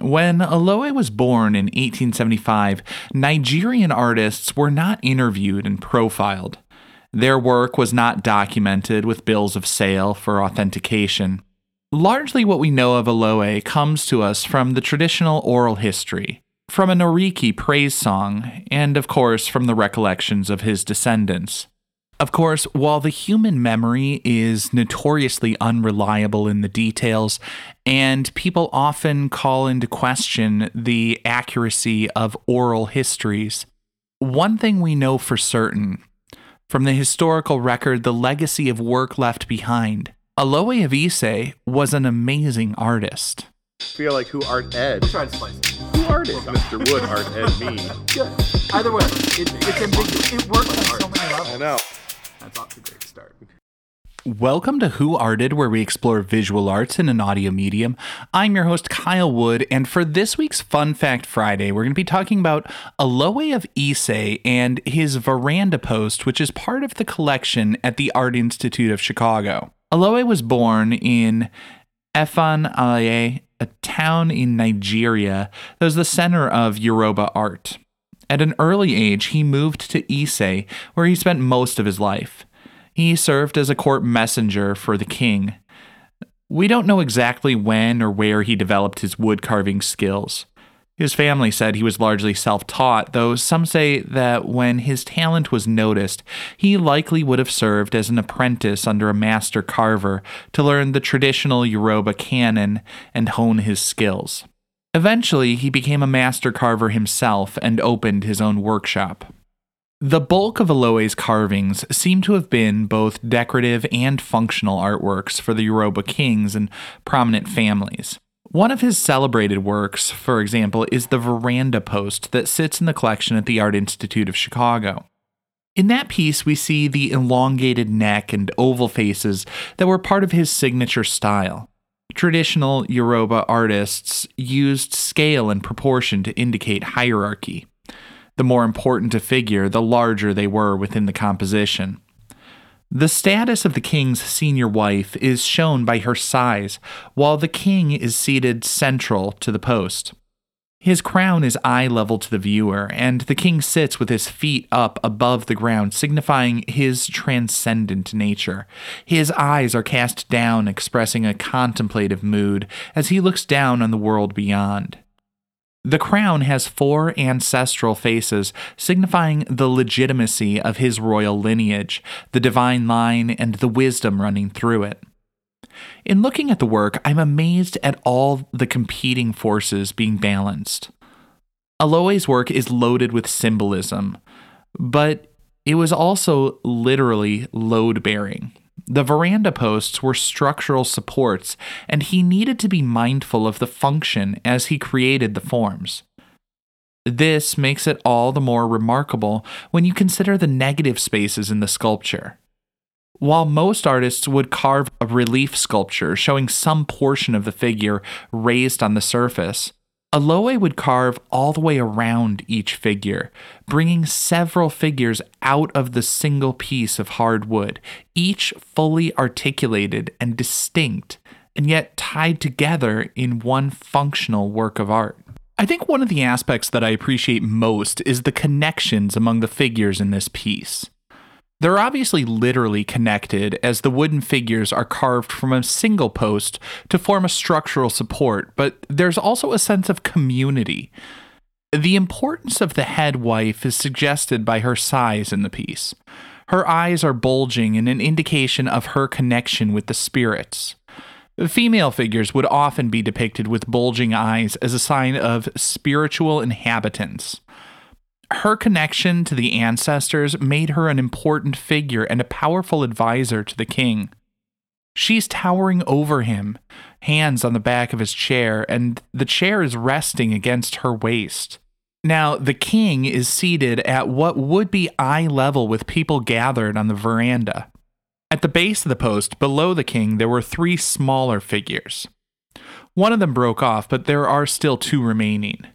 When Olowe was born in 1875, Nigerian artists were not interviewed and profiled. Their work was not documented with bills of sale for authentication. Largely what we know of Olowe comes to us from the traditional oral history, from an Oriki praise song, and of course from the recollections of his descendants. Of course, while the human memory is notoriously unreliable in the details, and people often call into question the accuracy of oral histories, one thing we know for certain from the historical record, the legacy of work left behind, Olowe of Ise was an amazing artist. I feel like who art ed? Try to slice it. Who art ed? Mr. Wood art ed me. Good. Either way, it, it's ambiguous. It works on so many I levels. know. That's off to a great start. Welcome to Who Arted, where we explore visual arts in an audio medium. I'm your host, Kyle Wood, and for this week's Fun Fact Friday, we're going to be talking about Olowe of Ise and his veranda post, which is part of the collection at the Art Institute of Chicago. Olowe was born in Efon Alaye, a town in Nigeria that was the center of Yoruba art. At an early age, he moved to Ise, where he spent most of his life. He served as a court messenger for the king. We don't know exactly when or where he developed his wood carving skills. His family said he was largely self taught, though some say that when his talent was noticed, he likely would have served as an apprentice under a master carver to learn the traditional Yoruba canon and hone his skills. Eventually, he became a master carver himself and opened his own workshop. The bulk of Olowe's carvings seem to have been both decorative and functional artworks for the Yoruba kings and prominent families. One of his celebrated works, for example, is the veranda post that sits in the collection at the Art Institute of Chicago. In that piece, we see the elongated neck and oval faces that were part of his signature style. Traditional Yoruba artists used scale and proportion to indicate hierarchy. The more important a figure, the larger they were within the composition. The status of the king's senior wife is shown by her size, while the king is seated central to the post. His crown is eye level to the viewer, and the king sits with his feet up above the ground, signifying his transcendent nature. His eyes are cast down, expressing a contemplative mood as he looks down on the world beyond. The crown has four ancestral faces, signifying the legitimacy of his royal lineage, the divine line, and the wisdom running through it. In looking at the work, I'm amazed at all the competing forces being balanced. Olowe's work is loaded with symbolism, but it was also literally load bearing. The veranda posts were structural supports, and he needed to be mindful of the function as he created the forms. This makes it all the more remarkable when you consider the negative spaces in the sculpture. While most artists would carve a relief sculpture showing some portion of the figure raised on the surface, Olowe would carve all the way around each figure, bringing several figures out of the single piece of hard wood, each fully articulated and distinct, and yet tied together in one functional work of art. I think one of the aspects that I appreciate most is the connections among the figures in this piece. They're obviously literally connected as the wooden figures are carved from a single post to form a structural support, but there's also a sense of community. The importance of the head wife is suggested by her size in the piece. Her eyes are bulging in an indication of her connection with the spirits. Female figures would often be depicted with bulging eyes as a sign of spiritual inhabitants. Her connection to the ancestors made her an important figure and a powerful advisor to the king. She's towering over him, hands on the back of his chair, and the chair is resting against her waist. Now, the king is seated at what would be eye level with people gathered on the veranda. At the base of the post, below the king, there were three smaller figures. One of them broke off, but there are still two remaining.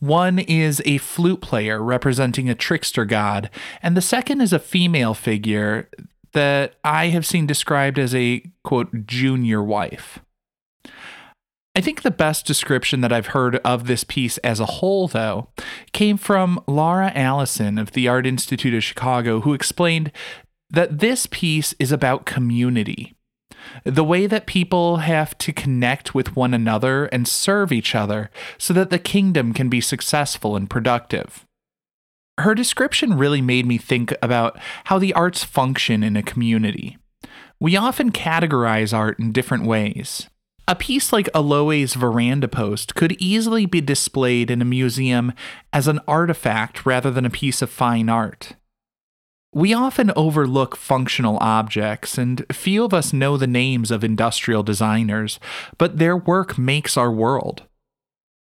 One is a flute player representing a trickster god, and the second is a female figure that I have seen described as a quote junior wife. I think the best description that I've heard of this piece as a whole, though, came from Laura Allison of the Art Institute of Chicago, who explained that this piece is about community. The way that people have to connect with one another and serve each other so that the kingdom can be successful and productive. Her description really made me think about how the arts function in a community. We often categorize art in different ways. A piece like Olowe's veranda post could easily be displayed in a museum as an artifact rather than a piece of fine art. We often overlook functional objects, and few of us know the names of industrial designers, but their work makes our world.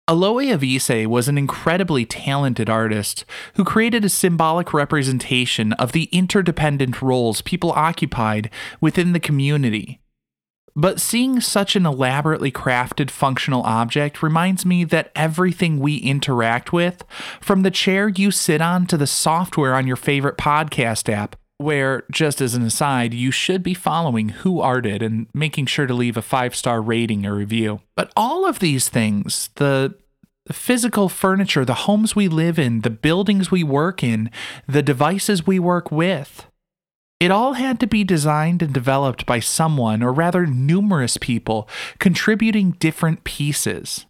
Olowe of Ise was an incredibly talented artist who created a symbolic representation of the interdependent roles people occupied within the community but seeing such an elaborately crafted functional object reminds me that everything we interact with, from the chair you sit on to the software on your favorite podcast app, where, just as an aside, you should be following Who Arted and making sure to leave a five star rating or review. But all of these things, the the physical furniture, the homes we live in, the buildings we work in, the devices we work with, it all had to be designed and developed by someone, or rather, numerous people, contributing different pieces.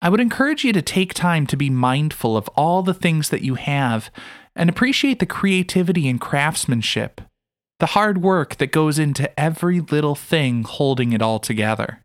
I would encourage you to take time to be mindful of all the things that you have and appreciate the creativity and craftsmanship, the hard work that goes into every little thing holding it all together.